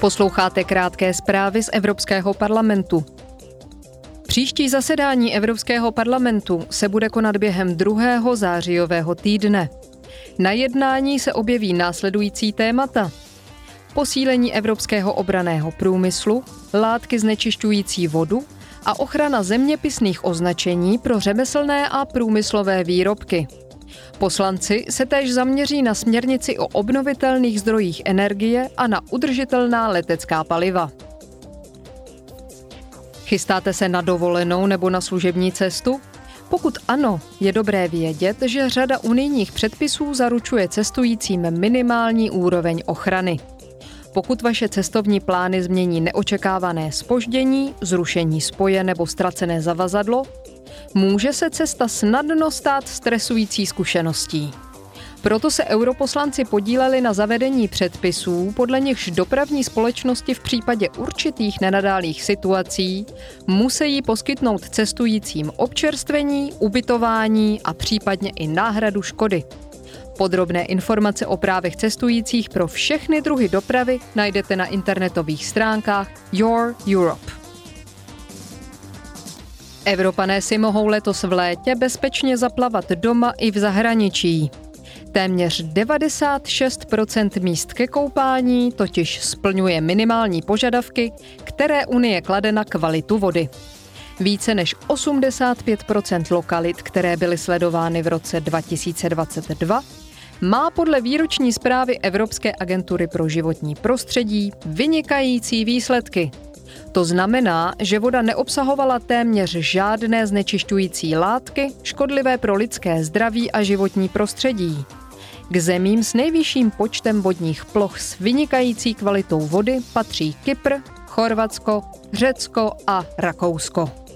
Posloucháte krátké zprávy z Evropského parlamentu. Příští zasedání Evropského parlamentu se bude konat během druhého zářijového týdne. Na jednání se objeví následující témata. Posílení evropského obraného průmyslu, látky znečišťující vodu a ochrana zeměpisných označení pro řemeslné a průmyslové výrobky. Poslanci se též zaměří na směrnici o obnovitelných zdrojích energie a na udržitelná letecká paliva. Chystáte se na dovolenou nebo na služební cestu? Pokud ano, je dobré vědět, že řada unijních předpisů zaručuje cestujícím minimální úroveň ochrany. Pokud vaše cestovní plány změní neočekávané spoždění, zrušení spoje nebo ztracené zavazadlo, může se cesta snadno stát stresující zkušeností. Proto se europoslanci podíleli na zavedení předpisů, podle nichž dopravní společnosti v případě určitých nenadálých situací musí poskytnout cestujícím občerstvení, ubytování a případně i náhradu škody. Podrobné informace o právech cestujících pro všechny druhy dopravy najdete na internetových stránkách Your Europe. Evropané si mohou letos v létě bezpečně zaplavat doma i v zahraničí. Téměř 96% míst ke koupání totiž splňuje minimální požadavky, které Unie klade na kvalitu vody. Více než 85% lokalit, které byly sledovány v roce 2022, má podle výroční zprávy Evropské agentury pro životní prostředí vynikající výsledky. To znamená, že voda neobsahovala téměř žádné znečišťující látky, škodlivé pro lidské zdraví a životní prostředí. K zemím s nejvyšším počtem vodních ploch s vynikající kvalitou vody patří Kypr, Chorvatsko, Řecko a Rakousko.